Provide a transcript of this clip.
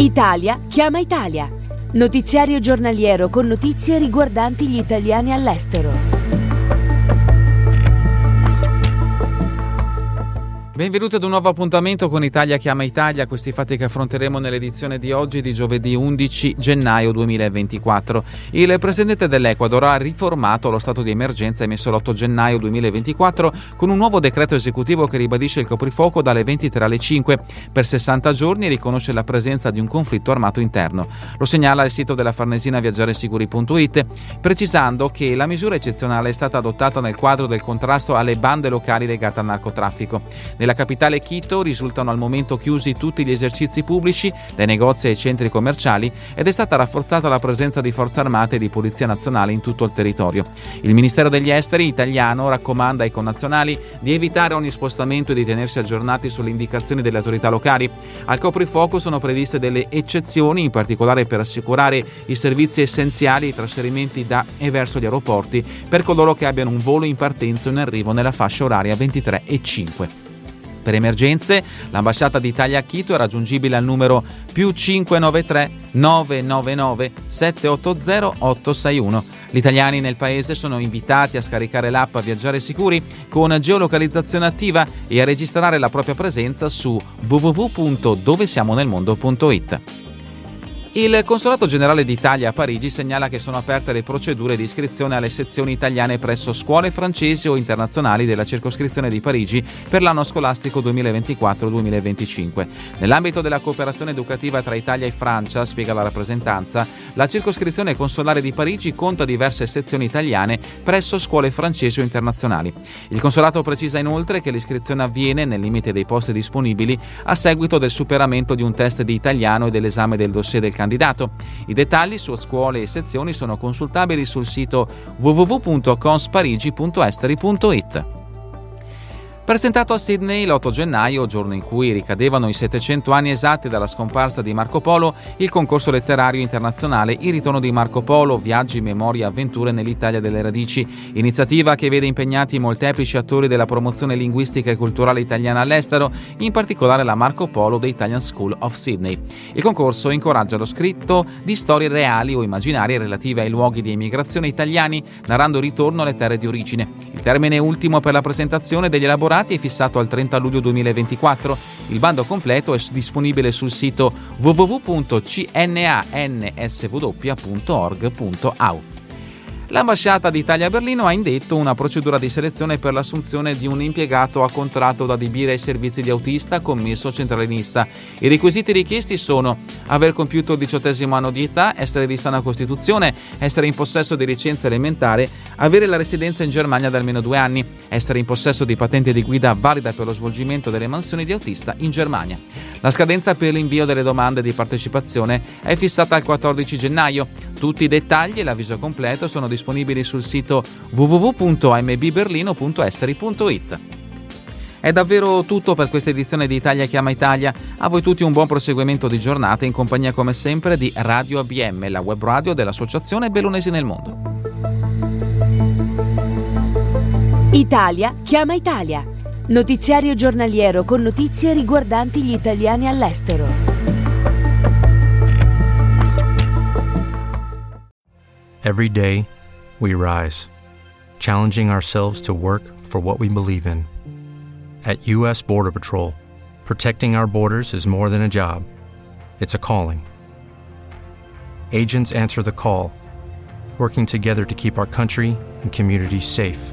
Italia chiama Italia. Notiziario giornaliero con notizie riguardanti gli italiani all'estero. Benvenuti ad un nuovo appuntamento con Italia chiama Italia, questi fatti che affronteremo nell'edizione di oggi di giovedì 11 gennaio 2024. Il presidente dell'Ecuador ha riformato lo stato di emergenza emesso l'8 gennaio 2024 con un nuovo decreto esecutivo che ribadisce il coprifuoco dalle 23 alle 5 per 60 giorni e riconosce la presenza di un conflitto armato interno. Lo segnala il sito della Farnesina viaggiaresicuri.it, precisando che la misura eccezionale è stata adottata nel quadro del contrasto alle bande locali legate al narcotraffico. Nella nella capitale Quito risultano al momento chiusi tutti gli esercizi pubblici, dai negozi ai centri commerciali ed è stata rafforzata la presenza di forze armate e di polizia nazionale in tutto il territorio. Il Ministero degli Esteri italiano raccomanda ai connazionali di evitare ogni spostamento e di tenersi aggiornati sulle indicazioni delle autorità locali. Al coprifuoco sono previste delle eccezioni, in particolare per assicurare i servizi essenziali e i trasferimenti da e verso gli aeroporti per coloro che abbiano un volo in partenza o in arrivo nella fascia oraria 23 e 5. Per emergenze, l'ambasciata d'Italia a Quito è raggiungibile al numero più 593 999 780 861. Gli italiani nel paese sono invitati a scaricare l'app Viaggiare Sicuri con geolocalizzazione attiva e a registrare la propria presenza su www.dovesiamonelmondo.it. Il Consolato Generale d'Italia a Parigi segnala che sono aperte le procedure di iscrizione alle sezioni italiane presso scuole francesi o internazionali della circoscrizione di Parigi per l'anno scolastico 2024-2025. Nell'ambito della cooperazione educativa tra Italia e Francia, spiega la rappresentanza, la circoscrizione consolare di Parigi conta diverse sezioni italiane presso scuole francesi o internazionali. Il Consolato precisa inoltre che l'iscrizione avviene, nel limite dei posti disponibili, a seguito del superamento di un test di italiano e dell'esame del dossier del candidato. I dettagli su scuole e sezioni sono consultabili sul sito www.consparigi.esteri.it. Presentato a Sydney l'8 gennaio, giorno in cui ricadevano i 700 anni esatti dalla scomparsa di Marco Polo, il concorso letterario internazionale Il ritorno di Marco Polo, viaggi, memorie e avventure nell'Italia delle radici, iniziativa che vede impegnati molteplici attori della promozione linguistica e culturale italiana all'estero, in particolare la Marco Polo The Italian School of Sydney. Il concorso incoraggia lo scritto di storie reali o immaginarie relative ai luoghi di emigrazione italiani, narrando il ritorno alle terre di origine. Il termine ultimo per la presentazione degli elaborati è fissato al 30 luglio 2024. Il bando completo è disponibile sul sito www.cnansw.org.au. L'ambasciata d'Italia a Berlino ha indetto una procedura di selezione per l'assunzione di un impiegato a contratto da adibire ai servizi di autista commesso centralinista. I requisiti richiesti sono aver compiuto il diciottesimo anno di età, essere di sana costituzione, essere in possesso di licenza elementare, avere la residenza in Germania da almeno due anni, essere in possesso di patente di guida valida per lo svolgimento delle mansioni di autista in Germania. La scadenza per l'invio delle domande di partecipazione è fissata al 14 gennaio. Tutti i dettagli e l'avviso completo sono disponibili sul sito www.mbberlino.esteri.it. È davvero tutto per questa edizione di Italia Chiama Italia. A voi tutti un buon proseguimento di giornata in compagnia come sempre di Radio ABM, la web radio dell'Associazione Bellunesi nel Mondo. Italia Chiama Italia. Notiziario giornaliero con notizie riguardanti gli italiani all'estero. Every day we rise, challenging ourselves to work for what we believe in. At U.S. Border Patrol, protecting our borders is more than a job, it's a calling. Agents answer the call, working together to keep our country and communities safe.